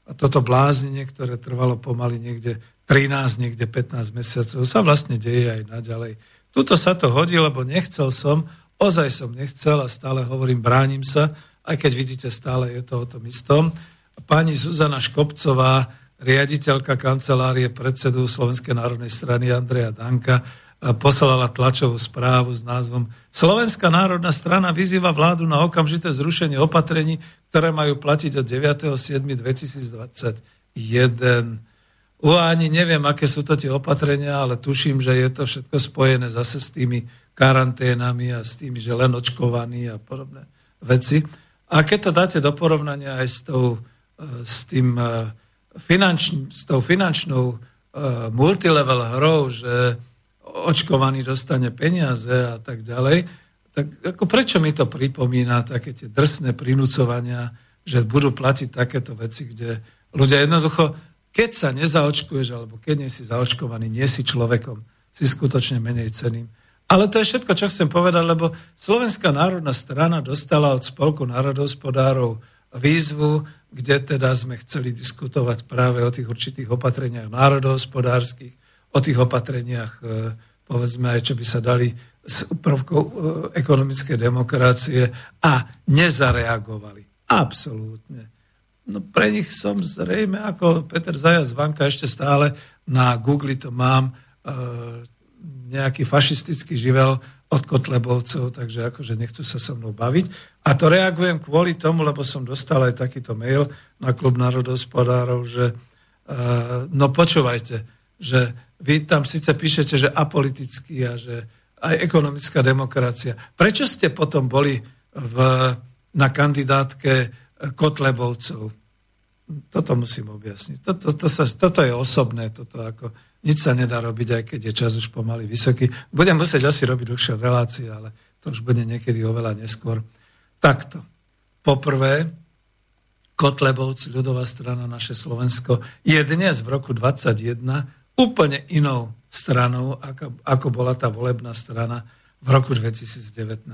a toto bláznenie, ktoré trvalo pomaly niekde 13, niekde 15 mesiacov, sa vlastne deje aj naďalej. Tuto sa to hodí, lebo nechcel som, ozaj som nechcel a stále hovorím, bránim sa, aj keď vidíte, stále je to o tom istom. Pani Zuzana Škopcová, riaditeľka kancelárie predsedu Slovenskej národnej strany Andreja Danka, poslala tlačovú správu s názvom Slovenská národná strana vyzýva vládu na okamžité zrušenie opatrení, ktoré majú platiť od 9.7.2021. U ani neviem, aké sú to tie opatrenia, ale tuším, že je to všetko spojené zase s tými karanténami a s tými, že len očkovaní a podobné veci. A keď to dáte do porovnania aj s tou, e, s tým e, finanč, s tou finančnou e, multilevel hrou, že očkovaný dostane peniaze a tak ďalej, tak ako prečo mi to pripomína také tie drsné prinúcovania, že budú platiť takéto veci, kde ľudia jednoducho, keď sa nezaočkuješ, alebo keď nie si zaočkovaný, nie si človekom, si skutočne menej ceným. Ale to je všetko, čo chcem povedať, lebo Slovenská národná strana dostala od Spolku národospodárov výzvu, kde teda sme chceli diskutovať práve o tých určitých opatreniach národohospodárskych, o tých opatreniach, e, povedzme aj, čo by sa dali s prvkou e, ekonomickej demokracie a nezareagovali. Absolútne. No pre nich som zrejme, ako Peter Zajac Vanka ešte stále na Google to mám, e, nejaký fašistický živel od Kotlebovcov, takže akože nechcú sa so mnou baviť. A to reagujem kvôli tomu, lebo som dostal aj takýto mail na klub národospodárov, že no počúvajte, že vy tam síce píšete, že apolitický a že aj ekonomická demokracia. Prečo ste potom boli v, na kandidátke Kotlebovcov? Toto musím objasniť. Toto, to sa, toto je osobné, toto ako, nič sa nedá robiť, aj keď je čas už pomaly vysoký. Budem musieť asi robiť dlhšie relácie, ale to už bude niekedy oveľa neskôr. Takto. Poprvé, Kotlebovci, ľudová strana naše Slovensko, je dnes v roku 2021 úplne inou stranou, ako, ako bola tá volebná strana v roku 2019.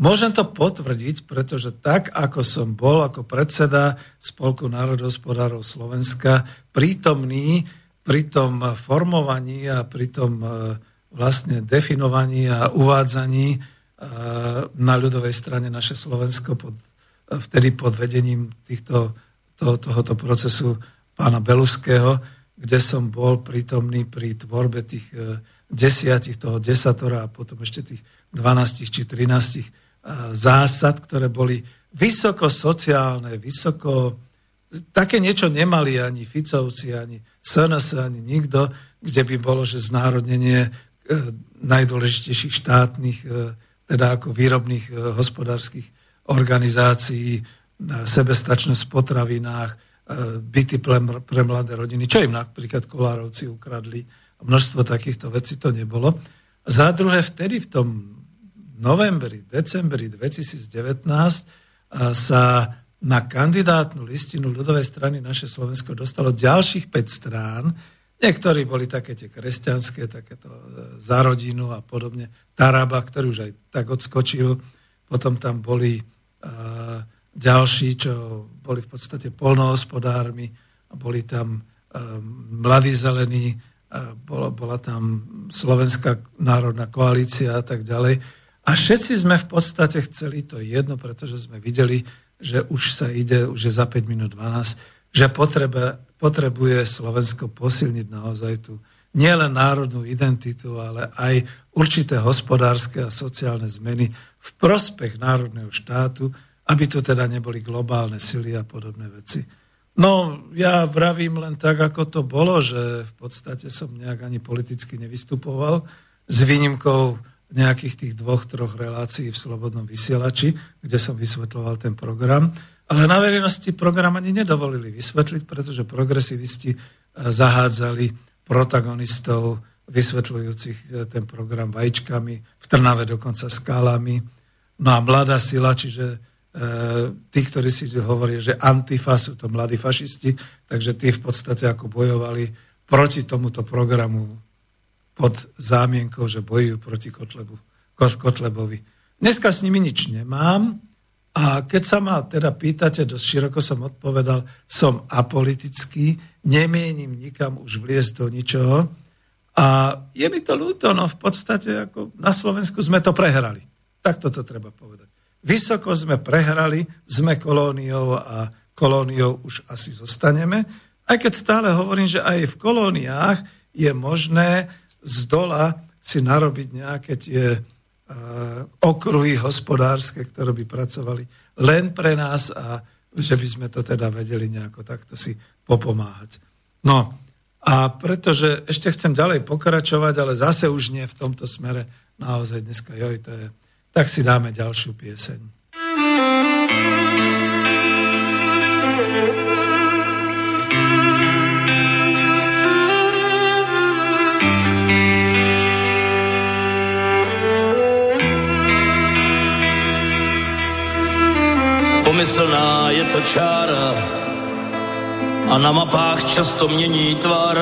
Môžem to potvrdiť, pretože tak, ako som bol ako predseda Spolku národohospodárov Slovenska prítomný pri tom formovaní a pri tom e, vlastne definovaní a uvádzaní e, na ľudovej strane naše Slovensko pod, vtedy pod vedením týchto, to, tohoto procesu pána Beluského, kde som bol prítomný pri tvorbe tých e, desiatich, toho desatora a potom ešte tých 12 či 13 e, zásad, ktoré boli vysoko sociálne, vysoko... Také niečo nemali ani Ficovci, ani SNS, ani nikto, kde by bolo, že znárodnenie e, najdôležitejších štátnych, teda ako výrobných hospodárskych organizácií, sebestačnosť v potravinách, byty pre mladé rodiny, čo im napríklad Kolárovci ukradli. Množstvo takýchto vecí to nebolo. Za druhé, vtedy v tom novembri, decembri 2019 sa na kandidátnu listinu ľudovej strany naše Slovensko dostalo ďalších 5 strán. Niektorí boli také tie kresťanské, takéto e, za rodinu a podobne. Taraba, ktorý už aj tak odskočil. Potom tam boli ďalší, čo boli v podstate polnohospodármi boli tam uh, mladí zelení, uh, bola, bola tam Slovenská národná koalícia a tak ďalej. A všetci sme v podstate chceli to jedno, pretože sme videli, že už sa ide, už je za 5 minút 12, že potrebe, potrebuje Slovensko posilniť naozaj tú nielen národnú identitu, ale aj určité hospodárske a sociálne zmeny v prospech národného štátu, aby tu teda neboli globálne sily a podobné veci. No, ja vravím len tak, ako to bolo, že v podstate som nejak ani politicky nevystupoval, s výnimkou nejakých tých dvoch, troch relácií v Slobodnom vysielači, kde som vysvetloval ten program. Ale na verejnosti program ani nedovolili vysvetliť, pretože progresivisti eh, zahádzali protagonistov vysvetľujúcich eh, ten program vajíčkami, v Trnave dokonca skálami. No a mladá sila, čiže tí, ktorí si hovoria, že antifa sú to mladí fašisti, takže tí v podstate ako bojovali proti tomuto programu pod zámienkou, že bojujú proti Kotlebu, Kotlebovi. Dneska s nimi nič nemám a keď sa ma teda pýtate, dosť široko som odpovedal, som apolitický, nemienim nikam už vliesť do ničoho a je mi to ľúto, no v podstate ako na Slovensku sme to prehrali. Tak toto treba povedať. Vysoko sme prehrali, sme kolóniou a kolóniou už asi zostaneme, aj keď stále hovorím, že aj v kolóniách je možné z dola si narobiť nejaké tie uh, okruhy hospodárske, ktoré by pracovali len pre nás a že by sme to teda vedeli nejako takto si popomáhať. No a pretože ešte chcem ďalej pokračovať, ale zase už nie v tomto smere, naozaj dneska, joj, to je, tak si dáme ďalšiu pieseň. pomyslná je to čára a na mapách často mění tvar.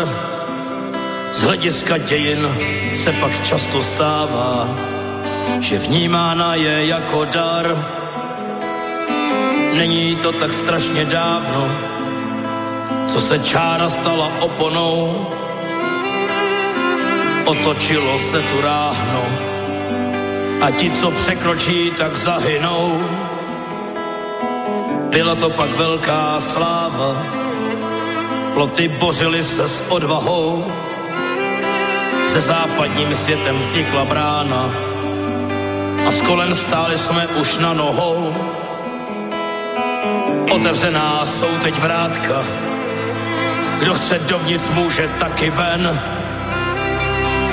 Z hlediska dějin se pak často stává, že vnímána je jako dar. Není to tak strašně dávno, co se čára stala oponou. Otočilo se tu ráhno a ti, co překročí, tak zahynou byla to pak velká sláva, ploty bořily se s odvahou, se západním světem vznikla brána a s kolem stáli jsme už na nohou. Otevřená jsou teď vrátka, kdo chce dovnitř může taky ven.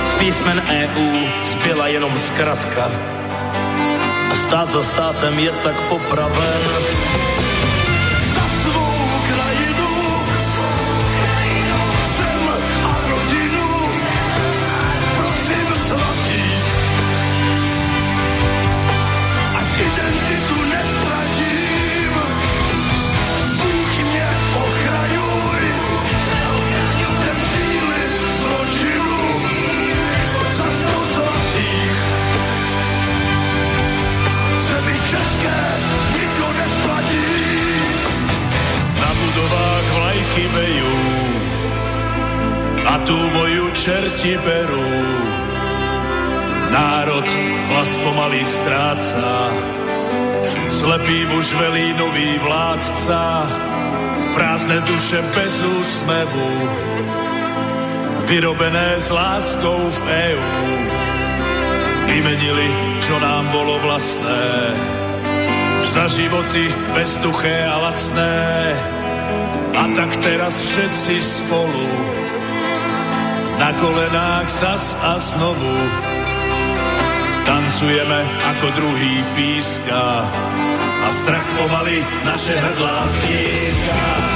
Z písmen EU zbyla jenom zkratka a stát za státem je tak popraven. Tú moju čerti berú. Národ hlas pomaly stráca, slepý muž velí nový vládca, prázdne duše bez úsmevu, vyrobené s láskou v EU. Vymenili, čo nám bolo vlastné, za životy bezduché a lacné, a tak teraz všetci spolu na kolenách zas a znovu tancujeme ako druhý píska a strach pomaly naše hrdlá stíska.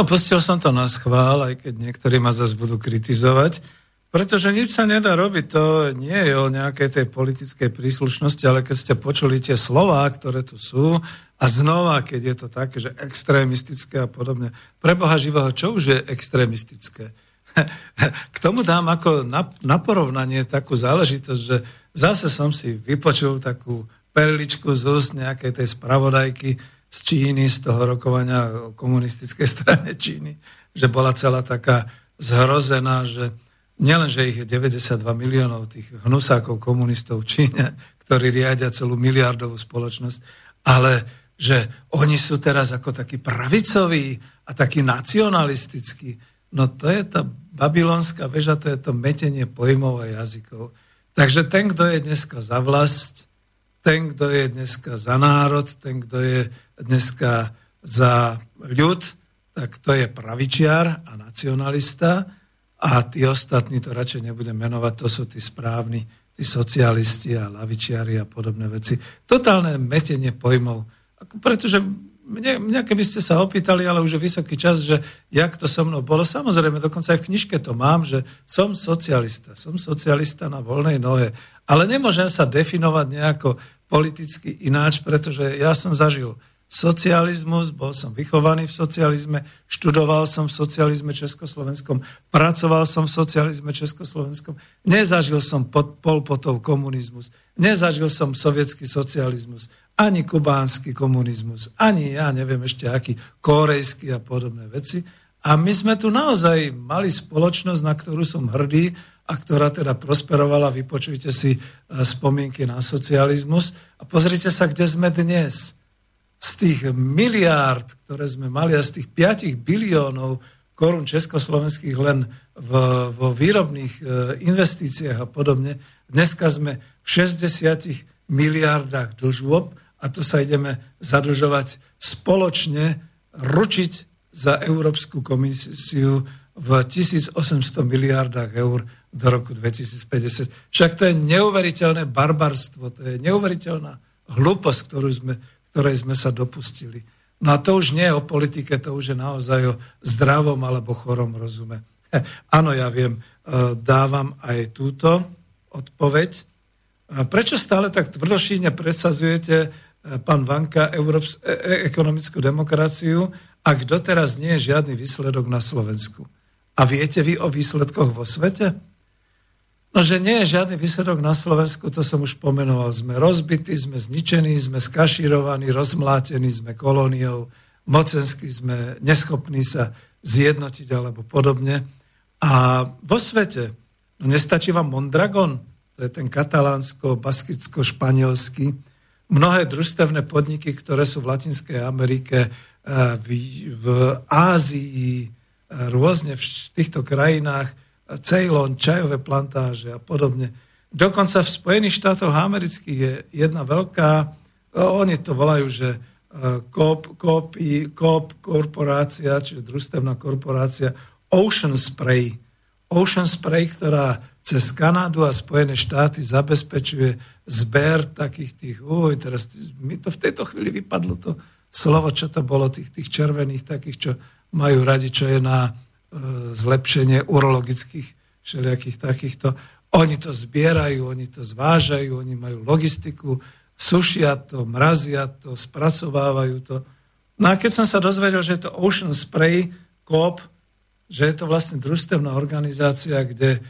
No, pustil som to na schvál, aj keď niektorí ma zase budú kritizovať, pretože nič sa nedá robiť, to nie je o nejakej tej politickej príslušnosti, ale keď ste počuli tie slová, ktoré tu sú, a znova, keď je to také, že extrémistické a podobne, pre Boha živého, čo už je extrémistické? K tomu dám ako na, na porovnanie takú záležitosť, že zase som si vypočul takú perličku z úst nejakej tej spravodajky z Číny, z toho rokovania komunistickej strane Číny, že bola celá taká zhrozená, že nielen, že ich je 92 miliónov tých hnusákov komunistov v Číne, ktorí riadia celú miliardovú spoločnosť, ale že oni sú teraz ako takí pravicoví a takí nacionalistickí. No to je tá babylonská väža, to je to metenie pojmov a jazykov. Takže ten, kto je dneska za vlast, ten, kto je dneska za národ, ten, kto je dneska za ľud, tak to je pravičiar a nacionalista a tí ostatní, to radšej nebudem menovať, to sú tí správni, tí socialisti a lavičiari a podobné veci. Totálne metenie pojmov. Pretože mne, mňa keby ste sa opýtali, ale už je vysoký čas, že jak to so mnou bolo, samozrejme, dokonca aj v knižke to mám, že som socialista, som socialista na voľnej nohe, ale nemôžem sa definovať nejako politicky ináč, pretože ja som zažil socializmus, bol som vychovaný v socializme, študoval som v socializme Československom, pracoval som v socializme Československom, nezažil som pod polpotov komunizmus, nezažil som sovietský socializmus, ani kubánsky komunizmus, ani ja neviem ešte aký, korejský a podobné veci. A my sme tu naozaj mali spoločnosť, na ktorú som hrdý, a ktorá teda prosperovala, vypočujte si e, spomienky na socializmus a pozrite sa, kde sme dnes. Z tých miliárd, ktoré sme mali a z tých 5 biliónov korún československých len v, vo výrobných e, investíciách a podobne, dneska sme v 60 miliardách dlžôb a tu sa ideme zadlžovať spoločne, ručiť za Európsku komisiu v 1800 miliardách eur do roku 2050. Však to je neuveriteľné barbarstvo, to je neuveriteľná hlúposť, ktorú sme, ktorej sme sa dopustili. No a to už nie je o politike, to už je naozaj o zdravom alebo chorom rozume. Áno, ja viem, e, dávam aj túto odpoveď. Prečo stále tak tvrdošíne presadzujete, e, pán Vanka, Európs- e- e- ekonomickú demokraciu, ak doteraz nie je žiadny výsledok na Slovensku? A viete vy o výsledkoch vo svete? No, že nie je žiadny výsledok na Slovensku, to som už pomenoval. Sme rozbití, sme zničení, sme skašírovaní, rozmlátení, sme kolóniou, mocensky sme neschopní sa zjednotiť alebo podobne. A vo svete, no nestačí vám Mondragon, to je ten katalánsko-baskicko-španielský, mnohé družstevné podniky, ktoré sú v Latinskej Amerike, eh, v, v Ázii, eh, rôzne v týchto krajinách, Ceylon, čajové plantáže a podobne. Dokonca v Spojených štátoch amerických je jedna veľká, oni to volajú, že COP, COP, COP korporácia, čiže družstevná korporácia Ocean Spray. Ocean Spray, ktorá cez Kanadu a Spojené štáty zabezpečuje zber takých tých, uj, teraz mi to v tejto chvíli vypadlo to slovo, čo to bolo, tých, tých červených takých, čo majú radi, čo je na zlepšenie urologických všelijakých takýchto. Oni to zbierajú, oni to zvážajú, oni majú logistiku, sušia to, mrazia to, spracovávajú to. No a keď som sa dozvedel, že je to Ocean Spray Coop, že je to vlastne družstevná organizácia, kde e,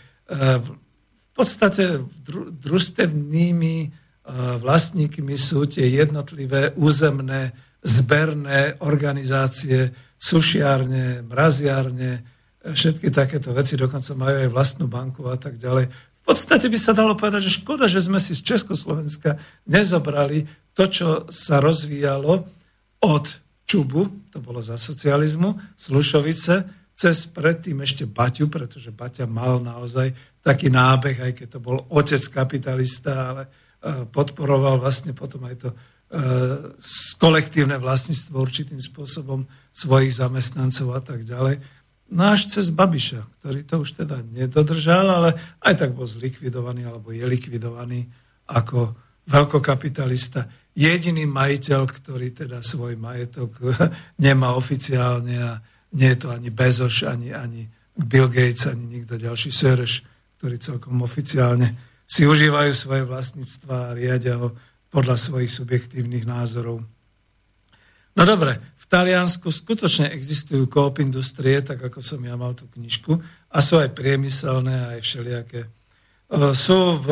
v podstate družstevnými e, vlastníkmi sú tie jednotlivé územné zberné organizácie, sušiárne, mraziárne, všetky takéto veci, dokonca majú aj vlastnú banku a tak ďalej. V podstate by sa dalo povedať, že škoda, že sme si z Československa nezobrali to, čo sa rozvíjalo od Čubu, to bolo za socializmu, Slušovice, cez predtým ešte Baťu, pretože Baťa mal naozaj taký nábeh, aj keď to bol otec kapitalista, ale e, podporoval vlastne potom aj to e, kolektívne vlastníctvo určitým spôsobom svojich zamestnancov a tak ďalej. Náš cez Babiša, ktorý to už teda nedodržal, ale aj tak bol zlikvidovaný alebo je likvidovaný ako veľkokapitalista. Jediný majiteľ, ktorý teda svoj majetok nemá oficiálne a nie je to ani Bezos, ani, ani Bill Gates, ani nikto ďalší, Söreš, ktorí celkom oficiálne si užívajú svoje vlastníctva a riadia ho podľa svojich subjektívnych názorov. No dobre, Taliansku skutočne existujú koop industrie, tak ako som ja mal tú knižku, a sú aj priemyselné, aj všelijaké. Sú v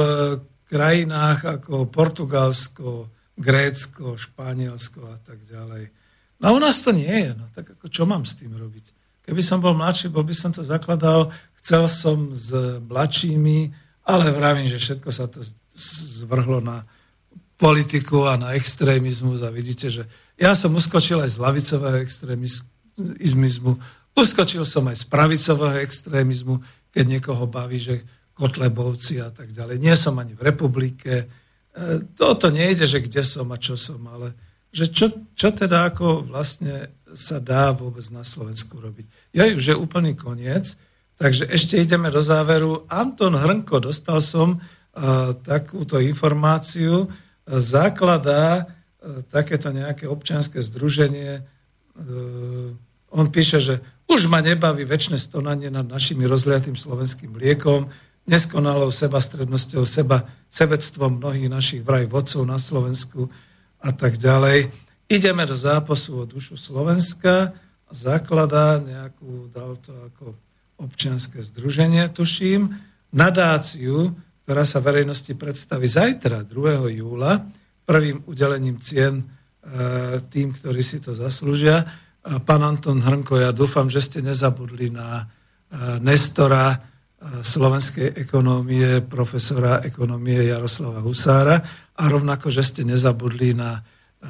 krajinách ako Portugalsko, Grécko, Španielsko a tak ďalej. No a u nás to nie je. No tak ako čo mám s tým robiť? Keby som bol mladší, bol by som to zakladal, chcel som s mladšími, ale vravím, že všetko sa to zvrhlo na politiku a na extrémizmus a vidíte, že ja som uskočil aj z lavicového extrémizmu, uskočil som aj z pravicového extrémizmu, keď niekoho baví, že Kotlebovci a tak ďalej. Nie som ani v republike, E, toto nejde, že kde som a čo som, ale že čo, čo teda ako vlastne sa dá vôbec na Slovensku robiť. Ja už je úplný koniec, takže ešte ideme do záveru. Anton Hrnko, dostal som uh, takúto informáciu, uh, zakladá takéto nejaké občianské združenie. Uh, on píše, že už ma nebaví väčšie stonanie nad našimi rozliatým slovenským liekom, neskonalou sebastrednosťou, seba, sebectvom mnohých našich vraj vodcov na Slovensku a tak ďalej. Ideme do zápasu o dušu Slovenska zakladá nejakú, dal to ako občianské združenie, tuším, nadáciu, ktorá sa verejnosti predstaví zajtra, 2. júla, prvým udelením cien e, tým, ktorí si to zaslúžia. Pán Anton Hrnko, ja dúfam, že ste nezabudli na e, Nestora, slovenskej ekonómie profesora ekonómie Jaroslava Husára a rovnako, že ste nezabudli na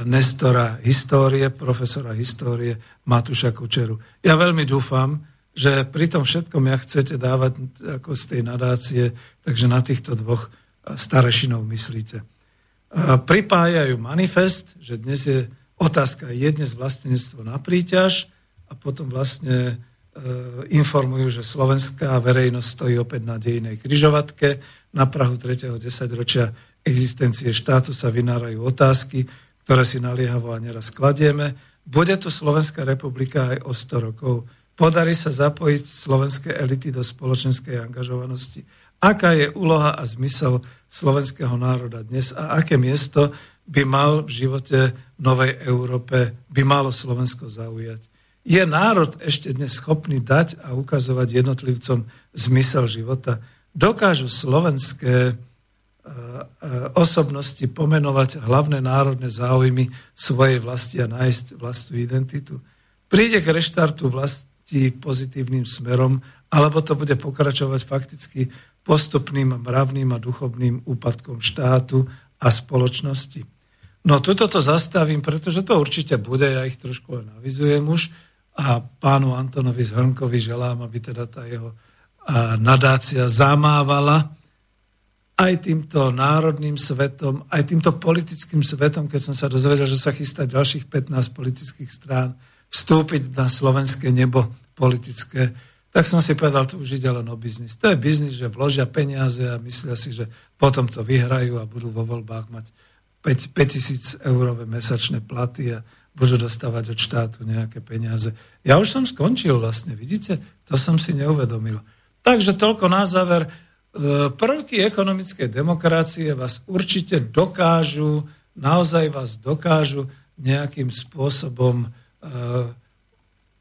Nestora histórie, profesora histórie Matúša Kučeru. Ja veľmi dúfam, že pri tom všetkom ja chcete dávať ako z tej nadácie, takže na týchto dvoch starešinov myslíte. Pripájajú manifest, že dnes je otázka, je dnes vlastenectvo na príťaž a potom vlastne E, informujú, že slovenská verejnosť stojí opäť na dejnej kryžovatke. Na Prahu 3. desaťročia existencie štátu sa vynárajú otázky, ktoré si naliehavo a neraz kladieme. Bude tu Slovenská republika aj o 100 rokov. Podarí sa zapojiť slovenské elity do spoločenskej angažovanosti. Aká je úloha a zmysel slovenského národa dnes a aké miesto by mal v živote Novej Európe, by malo Slovensko zaujať je národ ešte dnes schopný dať a ukazovať jednotlivcom zmysel života? Dokážu slovenské e, e, osobnosti pomenovať hlavné národné záujmy svojej vlasti a nájsť vlastnú identitu? Príde k reštartu vlasti pozitívnym smerom, alebo to bude pokračovať fakticky postupným mravným a duchovným úpadkom štátu a spoločnosti. No toto to zastavím, pretože to určite bude, ja ich trošku len avizujem už, a pánu Antonovi Zhrnkovi želám, aby teda tá jeho nadácia zamávala aj týmto národným svetom, aj týmto politickým svetom, keď som sa dozvedel, že sa chystá ďalších 15 politických strán vstúpiť na slovenské nebo politické, tak som si povedal, to už ide len o biznis. To je biznis, že vložia peniaze a myslia si, že potom to vyhrajú a budú vo voľbách mať 5000 eurové mesačné platy a budú dostávať od štátu nejaké peniaze. Ja už som skončil vlastne, vidíte? To som si neuvedomil. Takže toľko na záver. E, prvky ekonomickej demokracie vás určite dokážu, naozaj vás dokážu nejakým spôsobom e,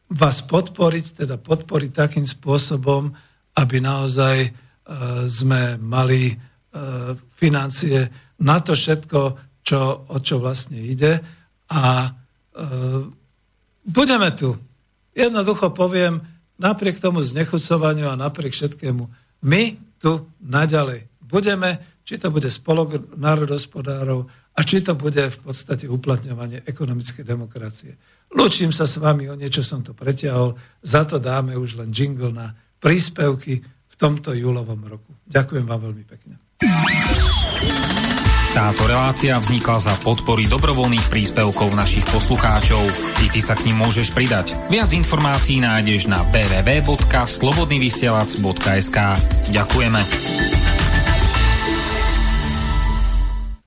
vás podporiť, teda podporiť takým spôsobom, aby naozaj e, sme mali financie na to všetko, čo, o čo vlastne ide. A Ehm, budeme tu. Jednoducho poviem, napriek tomu znechucovaniu a napriek všetkému, my tu naďalej budeme, či to bude spolok národospodárov a či to bude v podstate uplatňovanie ekonomickej demokracie. Lúčim sa s vami, o niečo som to preťahol, za to dáme už len jingle na príspevky v tomto júlovom roku. Ďakujem vám veľmi pekne. Táto relácia vznikla za podpory dobrovoľných príspevkov našich poslucháčov. I ty sa k ním môžeš pridať. Viac informácií nájdeš na www.slobodnyvysielac.sk Ďakujeme.